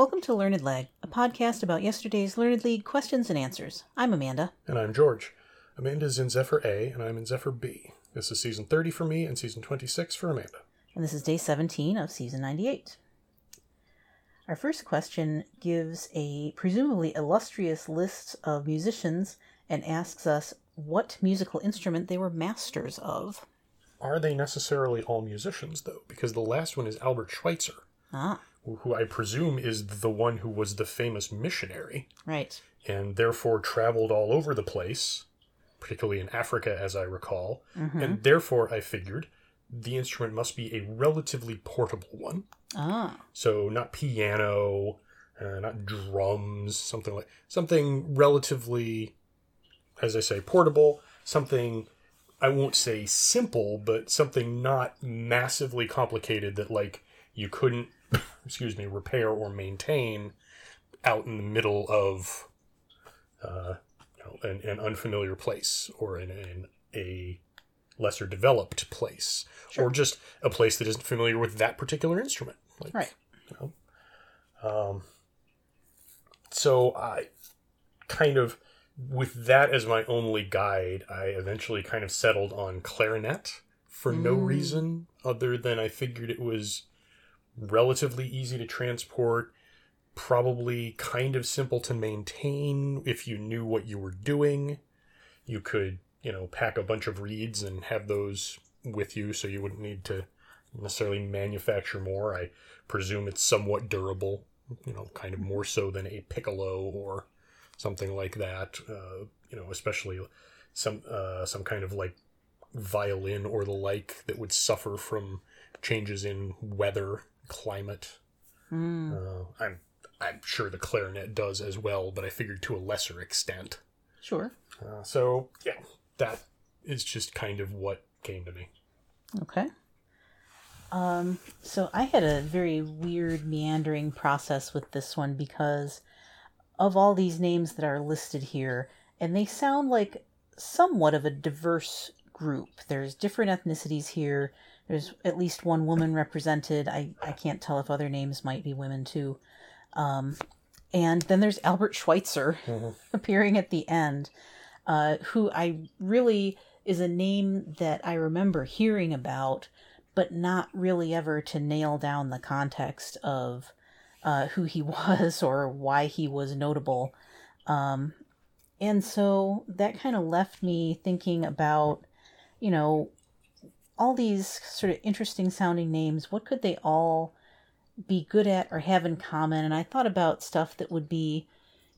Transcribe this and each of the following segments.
Welcome to Learned Leg, a podcast about yesterday's Learned League questions and answers. I'm Amanda. And I'm George. Amanda's in Zephyr A, and I'm in Zephyr B. This is season 30 for me and season 26 for Amanda. And this is day 17 of season 98. Our first question gives a presumably illustrious list of musicians and asks us what musical instrument they were masters of. Are they necessarily all musicians, though? Because the last one is Albert Schweitzer, Ah, who I presume is the one who was the famous missionary right. and therefore traveled all over the place, particularly in Africa, as I recall. And therefore, I figured the instrument must be a relatively portable one. Ah, So not piano, uh, not drums, something like something relatively, as I say, portable. Something I won't say simple, but something not massively complicated that like you couldn't, excuse me, repair or maintain out in the middle of, uh, you know, an, an unfamiliar place or in, in a lesser developed place or just a place that isn't familiar with that particular instrument. Like, right. um, so I kind of, with that as my only guide, I eventually kind of settled on clarinet for no Mm. reason other than I figured it was relatively easy to transport, probably kind of simple to maintain if you knew what you were doing. You could, you know, pack a bunch of reeds and have those with you so you wouldn't need to necessarily manufacture more. I presume it's somewhat durable, you know, kind of more so than a piccolo or something like that. Uh, you know, especially some uh, some kind of like violin or the like that would suffer from changes in weather, climate. Mm. Uh, I'm I'm sure the clarinet does as well, but I figured to a lesser extent. Sure. Uh, so yeah, that is just kind of what came to me. Okay. Um, so I had a very weird meandering process with this one because of all these names that are listed here, and they sound like somewhat of a diverse group. There's different ethnicities here. There's at least one woman represented. I, I can't tell if other names might be women too. Um, and then there's Albert Schweitzer appearing at the end, uh, who I really is a name that I remember hearing about, but not really ever to nail down the context of uh, who he was or why he was notable. Um, and so that kind of left me thinking about, you know, all these sort of interesting sounding names. What could they all be good at or have in common? And I thought about stuff that would be,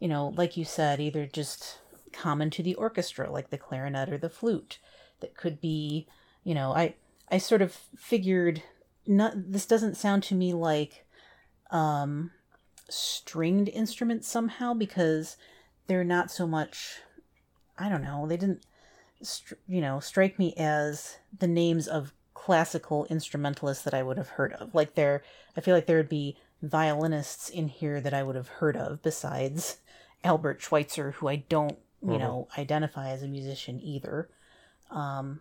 you know, like you said, either just common to the orchestra, like the clarinet or the flute, that could be, you know, I I sort of figured not this doesn't sound to me like um stringed instruments somehow because they're not so much I don't know, they didn't you know, strike me as the names of classical instrumentalists that I would have heard of. Like there I feel like there would be violinists in here that I would have heard of besides Albert Schweitzer who I don't, you know, identify as a musician either. Um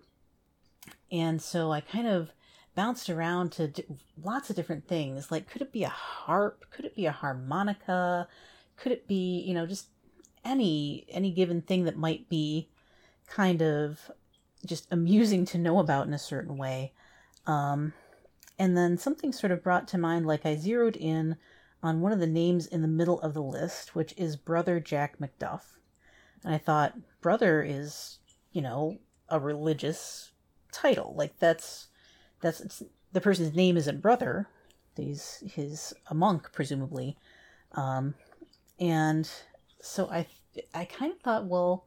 and so I kind of bounced around to d- lots of different things. Like, could it be a harp? Could it be a harmonica? Could it be, you know, just any any given thing that might be kind of just amusing to know about in a certain way. Um, and then something sort of brought to mind, like I zeroed in on one of the names in the middle of the list, which is Brother Jack McDuff. And I thought, brother is, you know, a religious title. Like that's that's the person's name isn't brother. He's he's a monk presumably, um, and so I I kind of thought, well,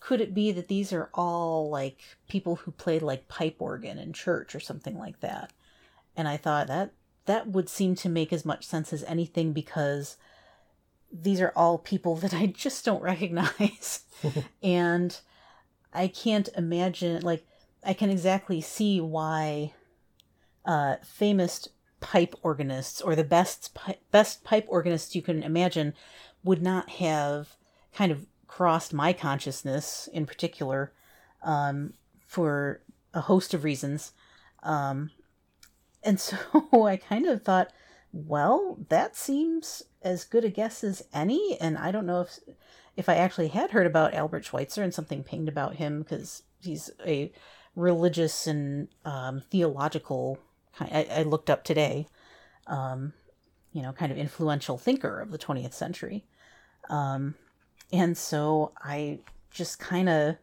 could it be that these are all like people who played like pipe organ in church or something like that? And I thought that that would seem to make as much sense as anything because these are all people that I just don't recognize. and I can't imagine, like, I can exactly see why uh, famous pipe organists or the best pi- best pipe organists you can imagine would not have kind of crossed my consciousness in particular um, for a host of reasons. Um, and so I kind of thought, Well, that seems as good a guess as any, and I don't know if if I actually had heard about Albert Schweitzer and something pinged about him because he's a religious and um, theological. I, I looked up today, um, you know, kind of influential thinker of the 20th century, um, and so I just kind of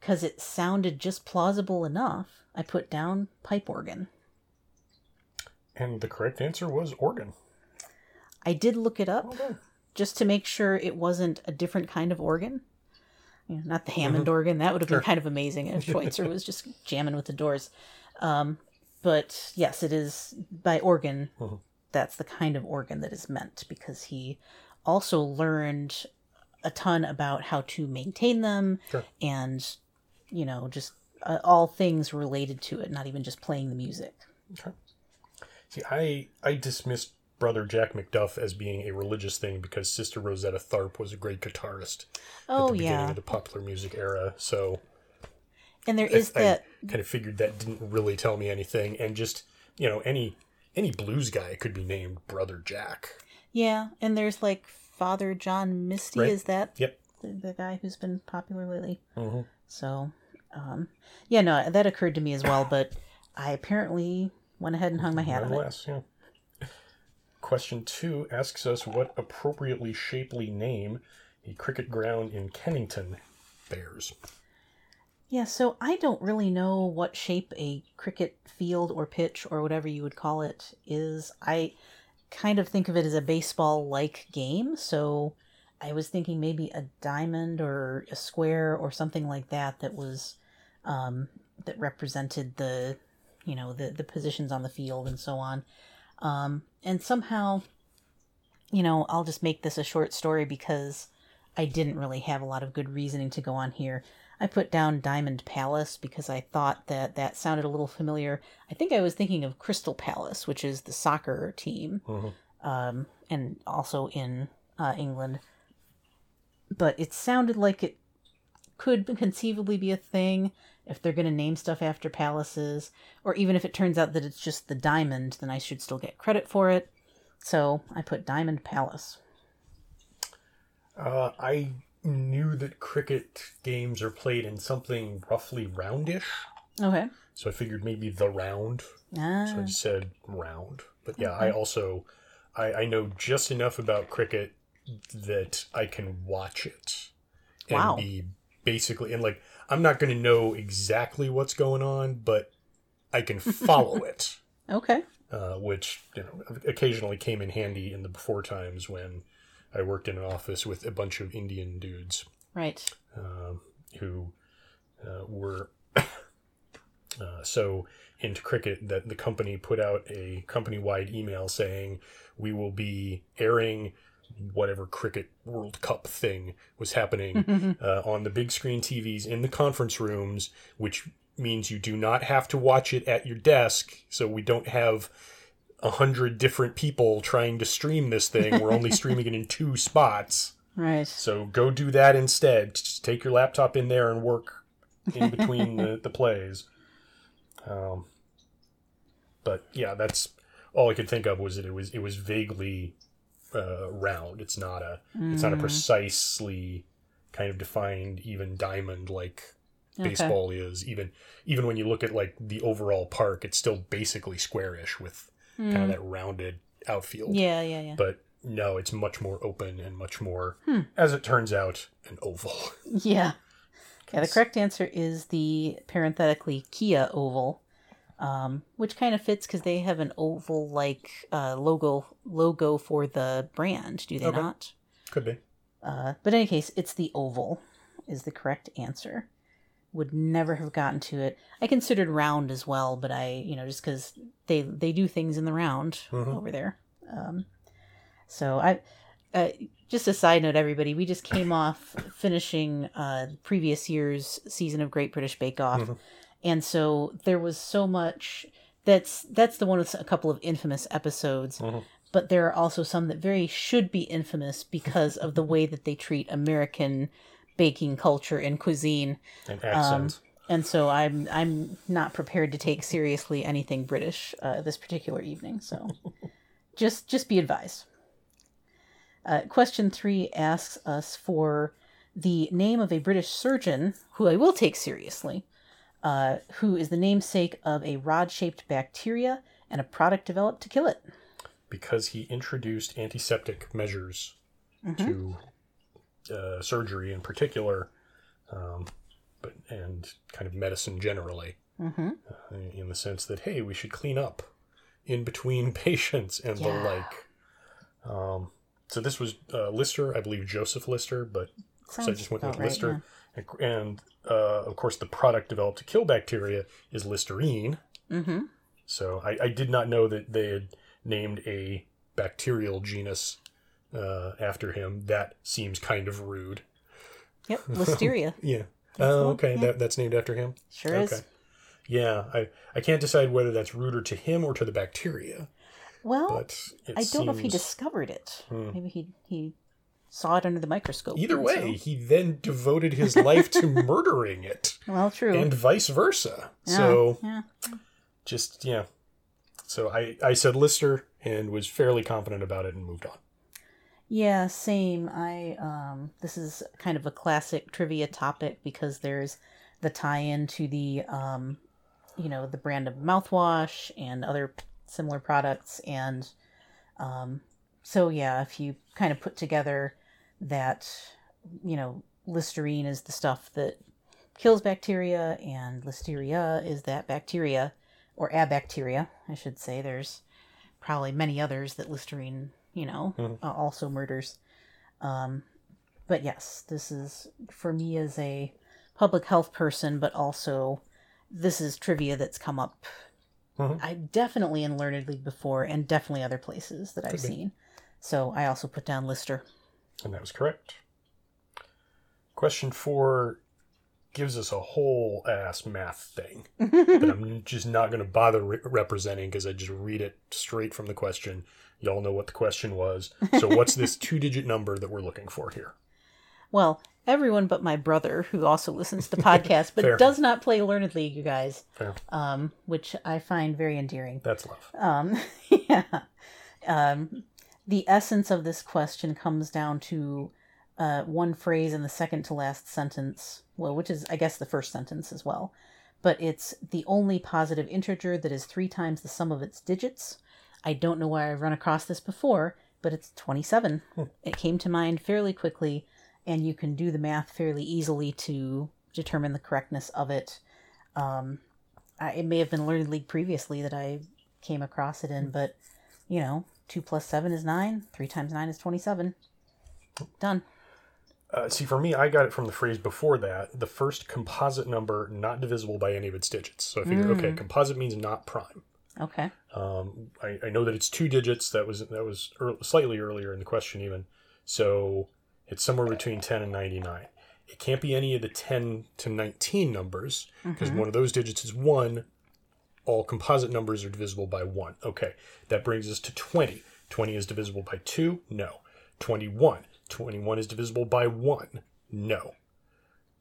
because it sounded just plausible enough, I put down pipe organ. And the correct answer was organ. I did look it up done. just to make sure it wasn't a different kind of organ. You know, not the Hammond organ. That would have been Sure. kind of amazing if Schweitzer was just jamming with the doors. Um, but yes, it is pipe organ. Mhm. That's the kind of organ that is meant because he also learned a ton about how to maintain them Sure. and, you know, just uh, all things related to it, not even just playing the music. Okay. See, I I dismissed brother Jack McDuff as being a religious thing because Sister Rosetta Tharpe was a great guitarist at Oh, the beginning yeah. of the popular music era. So And there is I that. kind of figured that didn't really tell me anything, and just you know any any blues guy could be named Brother Jack. Yeah, and there's like Father John Misty. Right. Is that Yep. the, the guy who's been popular lately? Mhm. So, um, yeah, no, that occurred to me as well, but I apparently went ahead and hung my hat on it. Yeah. Question two asks us what appropriately shapely name a cricket ground in Kennington bears. Yeah, so I don't really know what shape a cricket field or pitch or whatever you would call it is. I kind of think of it as a baseball like game, so I was thinking maybe a diamond or a square or something like that that was um, that represented the you know the the positions on the field and so on. Um, and somehow, you know, I'll just make this a short story because I didn't really have a lot of good reasoning to go on here. I put down Diamond Palace because I thought that that sounded a little familiar. I think I was thinking of Crystal Palace, which is the soccer team, Mhm. um, and also in uh, England. But it sounded like it could conceivably be a thing if they're going to name stuff after palaces, or even if it turns out that it's just the diamond, then I should still get credit for it. So I put Diamond Palace. Uh, I knew that cricket games are played in something roughly roundish, Okay. so I figured maybe the round. Ah, So I just said round. But yeah, I also I, I know just enough about cricket that I can watch it and Wow. be basically and like I'm not going to know exactly what's going on, but I can follow it. okay. uh, which you know occasionally came in handy in the before times when I worked in an office with a bunch of Indian dudes Right. um, who uh, were uh, so into cricket that the company put out a company-wide email saying we will be airing whatever cricket World Cup thing was happening uh, on the big screen TVs in the conference rooms, which means you do not have to watch it at your desk. So we don't have a hundred different people trying to stream this thing. We're only streaming it in two spots. Right. So go do that instead. Just take your laptop in there and work in between the, the plays. Um, but yeah, that's all I could think of was that it was it was vaguely uh, round. It's not a it's not a precisely kind of defined even diamond like Okay. baseball is. Even even when you look at like the overall park, it's still basically squarish with kind of that rounded outfield Yeah, yeah, yeah. but no, it's much more open and much more, Hmm. as it turns out, an oval. Yeah. Yeah, the correct answer is the parenthetically Kia oval, um, which kind of fits because they have an oval-like uh, logo logo for the brand, do they Okay. not? Could be. Uh, but in any case, it's the oval is the correct answer. Would never have gotten to it. I considered round as well, but I, you know, just because they they do things in the round Mhm. over there. Um, so I, uh, just a side note, everybody, we just came off finishing uh, previous year's season of Great British Bake Off, Mhm. and so there was so much. That's that's the one with a couple of infamous episodes Mhm. but there are also some that very should be infamous because of the way that they treat American baking culture and cuisine. An accent. And so I'm I'm not prepared to take seriously anything British uh, this particular evening. So just just be advised. Uh, question three asks us for the name of a British surgeon who I will take seriously, uh, who is the namesake of a rod-shaped bacteria and a product developed to kill it. because he introduced antiseptic measures to uh, surgery in particular, um, but and kind of medicine generally, Mm-hmm. uh, in the sense that hey, we should clean up in between patients and the like. Um, so this was uh, Lister, I believe Joseph Lister, but so I just went with Lister, and, and uh, of course the product developed to kill bacteria is Listerine. Mm-hmm. So I, I did not know that they had named a bacterial genus uh, after him. That seems kind of rude. Yep, listeria. Yeah. Oh, okay. yeah. That, that's named after him. Sure Okay. is. Yeah. I, I can't decide whether that's ruder to him or to the bacteria, Well, but I don't know if he discovered it. Hmm. Maybe he he saw it under the microscope. Either way, so- he then devoted his life to murdering it, well, true. and vice versa. Yeah, So yeah. just yeah. So I I said Lister and was fairly confident about it and moved on. Yeah, same. I um this is kind of a classic trivia topic because there's the tie-in to the um you know, the brand of mouthwash and other similar products and um so yeah, if you kind of put together that you know, Listerine is the stuff that kills bacteria and Listeria is that bacteria or abacteria, I should say. There's probably many others that Listerine, you know, Mhm. uh, also murders. Um, but yes, this is for me as a public health person, but also this is trivia that's come up. Mhm. I definitely in Learned League before, and definitely other places that I've be. seen. So I also put down Lister. And that was correct. Question four gives us a whole ass math thing that I'm just not going to bother re- representing because I just read it straight from the question. Y'all know what the question was. So, what's this two digit number that we're looking for here? Well, everyone but my brother, who also listens to podcasts but does not play Learned League, you guys, um, which I find very endearing. That's love. Um, yeah. Um, the essence of this question comes down to uh, one phrase in the second to last sentence, well, which is, I guess, the first sentence as well. But it's the only positive integer that is three times the sum of its digits. I don't know why I've run across this before, but it's 27. It came to mind fairly quickly, and you can do the math fairly easily to determine the correctness of it. Um, I, it may have been Learned League previously that I came across it in, but you know, two plus seven is nine. Three times nine is twenty-seven. Done. Uh, see, for me, I got it from the phrase before that the first composite number not divisible by any of its digits. So I figured, okay, composite means not prime. Okay. Um, I, I know that it's two digits. That was that was ear slightly earlier in the question, even. So it's somewhere between ten and ninety nine. It can't be any of the ten to nineteen numbers because one of those digits is one. All composite numbers are divisible by one. Okay, that brings us to twenty. Twenty is divisible by two. No. Twenty-one. Twenty-one is divisible by one. No.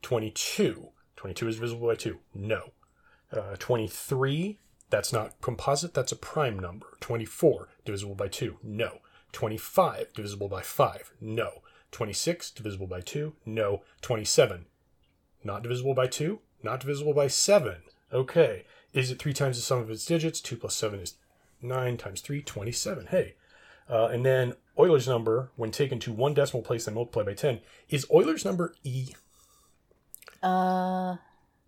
Twenty-two. Twenty-two is divisible by two. No. Uh, Twenty-three. That's not composite, that's a prime number. 24 divisible by 2, no. 25 divisible by 5, no. 26 divisible by 2, no. 27 not divisible by 2, not divisible by 7. Okay. Is it 3 times the sum of its digits? 2 plus 7 is 9 times 3, 27. Hey. Uh, and then Euler's number, when taken to one decimal place and multiplied by 10, is Euler's number E? Uh.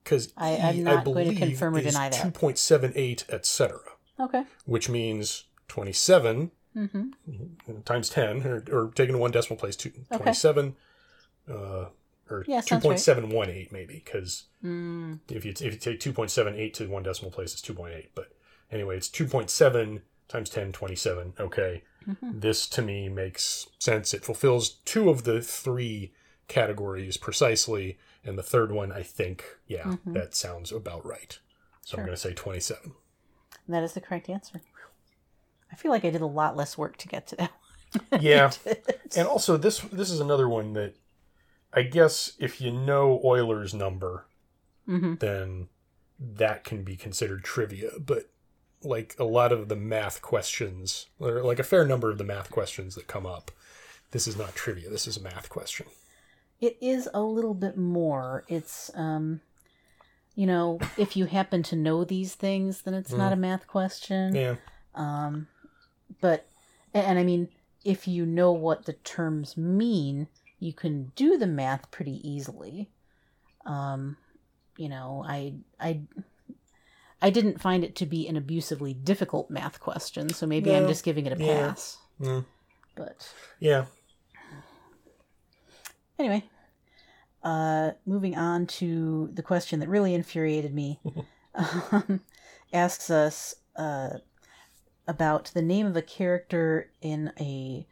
Because I- I'm E, not I going to believe, confirm or deny that. 2.78, etc Okay. which means 27 Mm-hmm. times 10, or, or taking one decimal place, two, Okay. 27, uh, or Yeah, 2.718 maybe, because Mm, if you, if you take 2.78 to one decimal place, it's 2.8. But anyway, it's 2.7 times 10, 27. Okay. Mm-hmm. This to me makes sense. It fulfills two of the three categories precisely. And the third one, I think, yeah, that sounds about right. So I'm Mm-hmm. Going to say 27. that is the correct answer. I feel like I did a lot less work to get to that. Yeah. And also this this is another one that I guess if you know Euler's number, Mm-hmm. then that can be considered trivia. But like a lot of the math questions, or like a fair number of the math questions that come up. This is not trivia. This is a math question. It is a little bit more. It's um you know, if you happen to know these things, then it's not a math question. Yeah. Um, but and, I mean, if you know what the terms mean, you can do the math pretty easily. Um, you know, I I I didn't find it to be an abusively difficult math question, so maybe I'm just giving it a Yeah. pass. Mm. But Yeah. anyway, uh, moving on to the question that really infuriated me, um, asks us uh, about the name of a character in a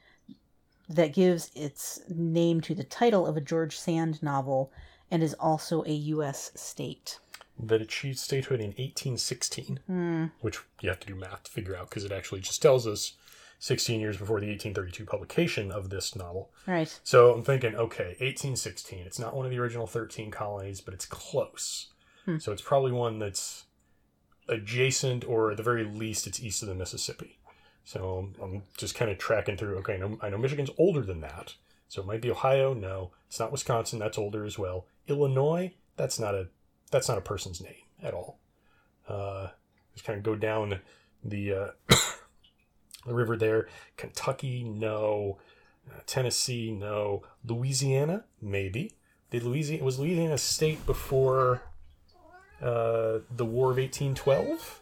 that gives its name to the title of a George Sand novel and is also a U.S. state. That achieved statehood in 1816, Hmm. which you have to do math to figure out because it actually just tells us 16 years before the 1832 publication of this novel. Right. So I'm thinking, okay, 1816. It's not one of the original 13 colonies, but it's close. Hmm. So it's probably one that's adjacent, or at the very least, it's east of the Mississippi. So I'm just kind of tracking through. Okay, I know, I know Michigan's older than that. So it might be Ohio. No, it's not Wisconsin. That's older as well. Illinois. That's not a that's not a person's name at all. Uh, just kind of go down the uh, the river there. Kentucky, no. Uh, Tennessee, no. Louisiana, maybe. Did Louisiana was Louisiana a state before uh, the War of eighteen twelve?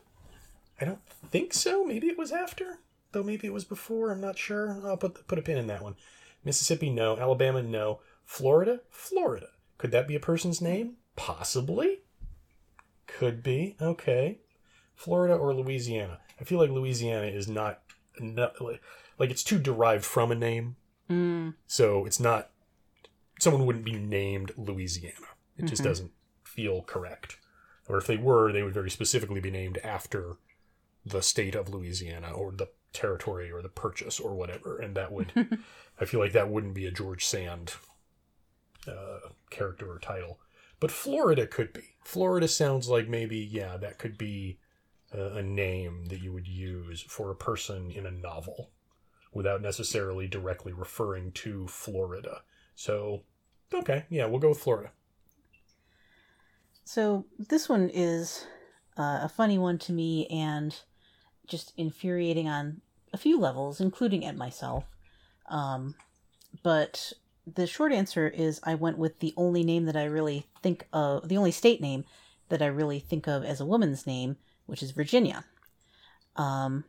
I don't think so. Maybe it was after, though. Maybe it was before. I'm not sure. I'll put put a pin in that one. Mississippi, no. Alabama, no. Florida, Florida. Could that be a person's name? Possibly. Could be. Okay. Florida or Louisiana. I feel like Louisiana is not, not like, like it's too derived from a name. Mm. So it's not someone wouldn't be named Louisiana. It just Mhm. doesn't feel correct. Or if they were, they would very specifically be named after the state of Louisiana or the territory or the purchase or whatever. And that would, I feel like that wouldn't be a George Sand uh, character or title. But Florida could be. Florida sounds like maybe, yeah, that could be a, a name that you would use for a person in a novel without necessarily directly referring to Florida. So, okay, yeah, we'll go with Florida. So this one is uh, a funny one to me and just infuriating on a few levels, including at myself. Um, but the short answer is I went with the only name that I really think of, the only state name that I really think of as a woman's name, which is Virginia. Um,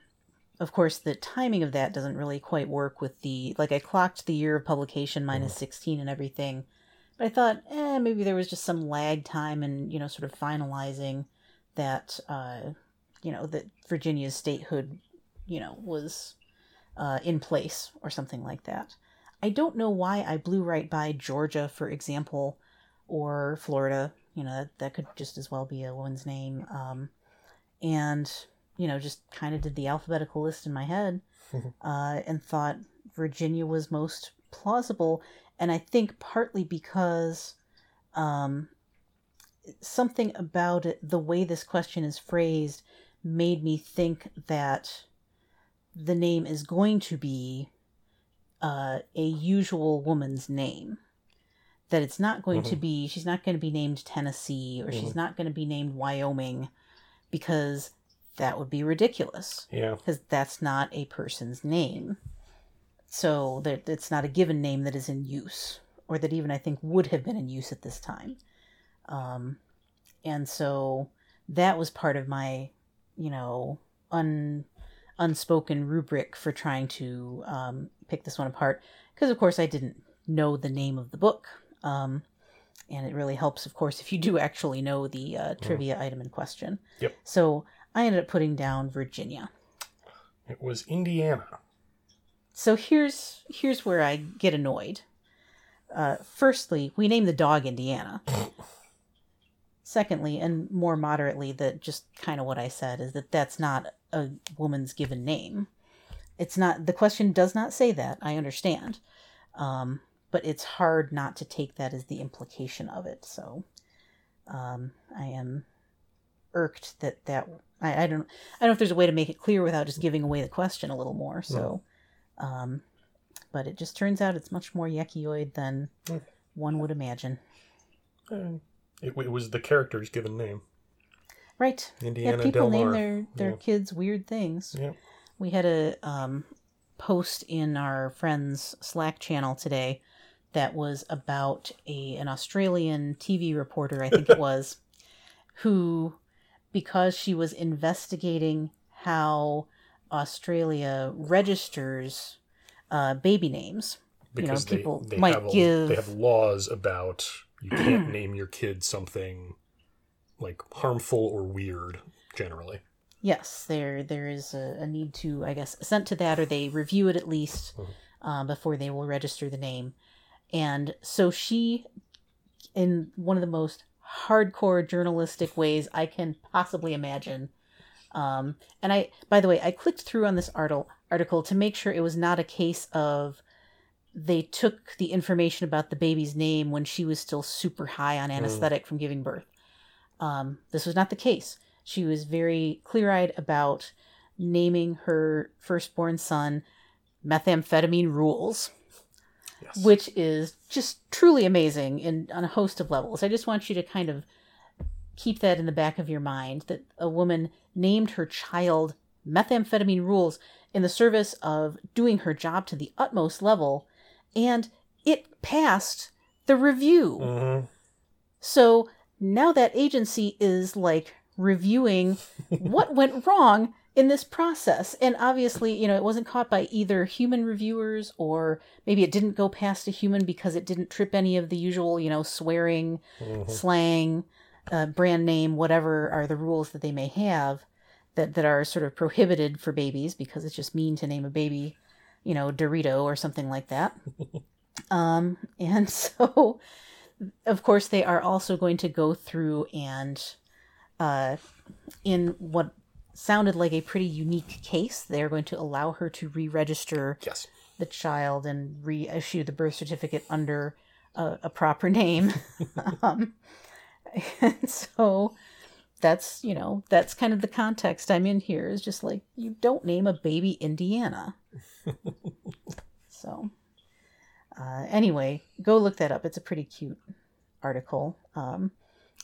of course, the timing of that doesn't really quite work with the, like, I clocked the year of publication minus 16 and everything. But I thought, eh, maybe there was just some lag time and, you know, sort of finalizing that, uh, you know, that Virginia's statehood, you know, was uh, in place or something like that. I don't know why I blew right by Georgia, for example, or Florida. You know, that, that could just as well be a woman's name. Um, and, you know, just kind of did the alphabetical list in my head uh, and thought Virginia was most plausible. And I think partly because um, something about it, the way this question is phrased, made me think that the name is going to be uh, a usual woman's name. That it's not going to Mhm. be, she's not going to be named Tennessee or she's Mhm. not going to be named Wyoming because that would be ridiculous Yeah. because that's not a person's name. So that it's not a given name that is in use, or that even I think would have been in use at this time. Um, and so that was part of my, you know, un unspoken rubric for trying to um, pick this one apart. Because of course I didn't know the name of the book. Um, and it really helps, of course, if you do actually know the uh, trivia item in question. Yep. So I ended up putting down Virginia. It was Indiana. So here's here's where I get annoyed. Uh, firstly, we name the dog Indiana. Secondly, and more moderately, that just kind of what I said is that that's not a woman's given name. It's not. The question does not say that. I understand, um, but it's hard not to take that as the implication of it. So, um, I am irked that that I, I don't I don't know if there's a way to make it clear without just giving away the question a little more. So, um, but it just turns out it's much more Yekioid than Mm. one would imagine. It, it was the character's given name. Right. Indiana yeah, people name their their Yeah. kids weird things. Yeah. We had a um, post in our friends Slack channel today that was about a an Australian TV reporter, I think it was, who, because she was investigating how Australia registers uh, baby names. You know, Because people they, they might have a- give- they have laws about you can't name your kid something like harmful or weird generally. Yes, there there is a, a need to, I guess, assent to that, or they review it at least Mhm. uh, before they will register the name. And so she, in one of the most hardcore journalistic ways I can possibly imagine. Um, and I, by the way, I clicked through on this article article to make sure it was not a case of they took the information about the baby's name when she was still super high on anesthetic from giving birth. Um, this was not the case. She was very clear eyed about naming her firstborn son methamphetamine rules Yes. which is just truly amazing in on a host of levels. I just want you to kind of keep that in the back of your mind that a woman named her child methamphetamine rules in the service of doing her job to the utmost level and it passed the review. Mhm. So now that agency is like reviewing what went wrong in this process. And obviously, you know, it wasn't caught by either human reviewers or maybe it didn't go past a human because it didn't trip any of the usual, you know, swearing, Mhm. slang, uh, brand name, whatever are the rules that they may have that, that are sort of prohibited for babies because it's just mean to name a baby, you know, Dorito or something like that. um, and so, of course, they are also going to go through and, uh, in what sounded like a pretty unique case, they're going to allow her to re register Yes. the child and reissue the birth certificate under a, a proper name. um, and so that's, you know, that's kind of the context I'm in here is just like, you don't name a baby Indiana. so, uh, anyway, go look that up. It's a pretty cute article. Um,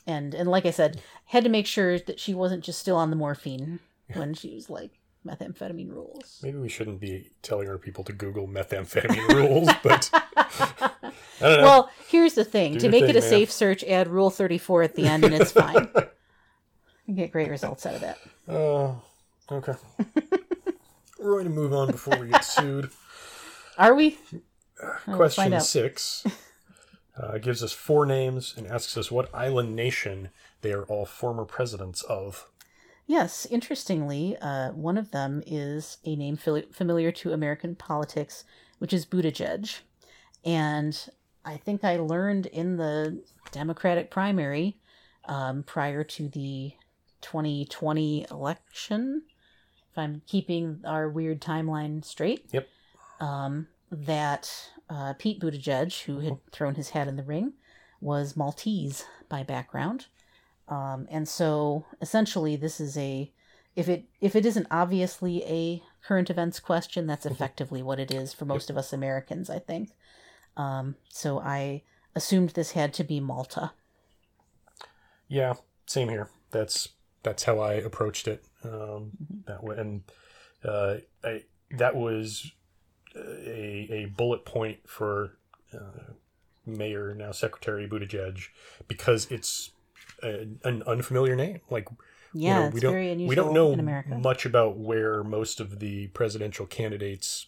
and, and like I said, had to make sure that she wasn't just still on the morphine when she was like methamphetamine rules. Maybe we shouldn't be telling our people to Google methamphetamine rules, but I don't know. Well, here's the thing: Do to make thing, it a man. safe search, add Rule Thirty Four at the end, and it's fine. you get great results out of that. Oh, okay. We're going to move on before we get sued. Are we? Find Question six uh, gives us four names and asks us what island nation they are all former presidents of. Yes. Interestingly, uh, one of them is a name familiar to American politics, which is Buttigieg, and I think I learned in the Democratic primary um, prior to the 2020 election, if I'm keeping our weird timeline straight. Yep. um, that uh, Pete Buttigieg, who had thrown his hat in the ring, was Maltese by background, um, and so essentially this is a if it if it isn't obviously a current events question, that's effectively what it is for most of us Americans, I think. Um, so I assumed this had to be Malta. Yeah, same here. That's that's how I approached it. Um, that way, and uh, I, that was a a bullet point for uh, Mayor now Secretary Buttigieg because it's a, an unfamiliar name. Like you Yeah, know, it's we don't very unusual we don't know much about where most of the presidential candidates'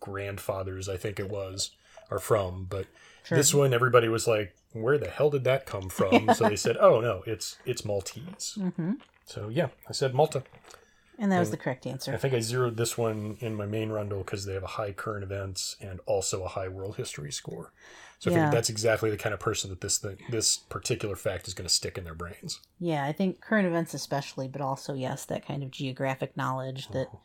grandfathers, I think it was, are from, but Sure. this one everybody was like, "Where the hell did that come from?" So they said, "Oh no, it's it's Maltese." hmm So yeah, I said Malta. And that was the correct answer. I think I zeroed this one in my main rundle because they have a high current events and also a high world history score. So I Yeah. that's exactly the kind of person that this thing, this particular fact is going to stick in their brains. Yeah, I think current events especially, but also yes, that kind of geographic knowledge that Uh-huh.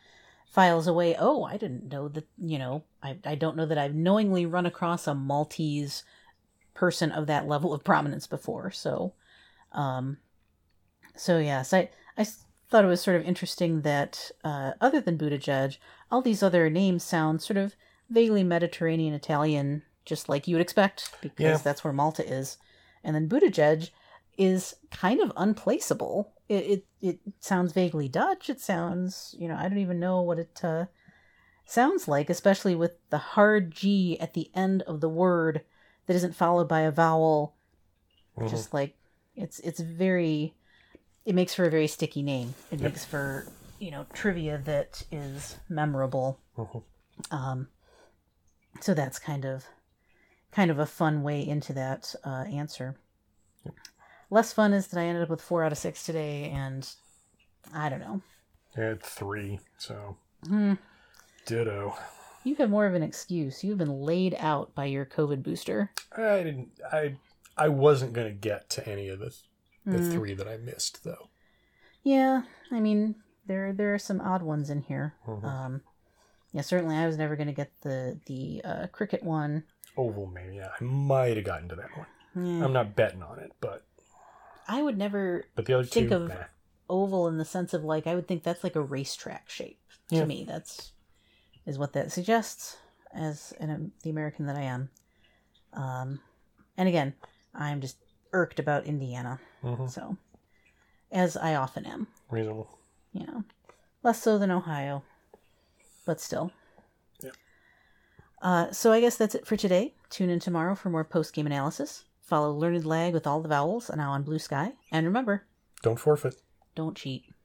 files away. Oh, I didn't know that. You know, I I don't know that I've knowingly run across a Maltese person of that level of prominence before. So, um, So yes, I I thought it was sort of interesting that uh, other than Buttigieg, all these other names sound sort of vaguely Mediterranean Italian, just like you would expect, because Yeah. that's where Malta is. And then Buttigieg is kind of unplaceable. It, it it sounds vaguely Dutch. It sounds you know I don't even know what it uh, sounds like, especially with the hard G at the end of the word that isn't followed by a vowel Mhm. just like it's it's very it makes for a very sticky name it Yep. makes for you know trivia that is memorable Mhm. um so that's kind of kind of a fun way into that uh, answer less fun is that i ended up with four out of six today and i don't know I had three, so hmm. ditto. you have more of an excuse you've been laid out by your covid booster I didn't. I I wasn't gonna get to any of the the Mm. three that I missed though. Yeah, I mean there there are some odd ones in here. Mhm. Um, yeah, certainly I was never going to get the the uh, cricket one. Oval, maybe. Yeah, I might have gotten to that one. Yeah. I'm not betting on it, but I would never but the other Think two. of- nah. oval in the sense of like I would think that's like a racetrack shape to Yeah. me. That's is what that suggests as an, the American that I am. Um, and again, I'm just irked about Indiana, Mhm. so as I often am. Reasonable. know, less so than Ohio, but still. Yeah. Uh, so I guess that's it for today. Tune in tomorrow for more post game analysis. Follow Learned Lag with all the vowels and now on Blue Sky. And remember, Don't forfeit. don't cheat.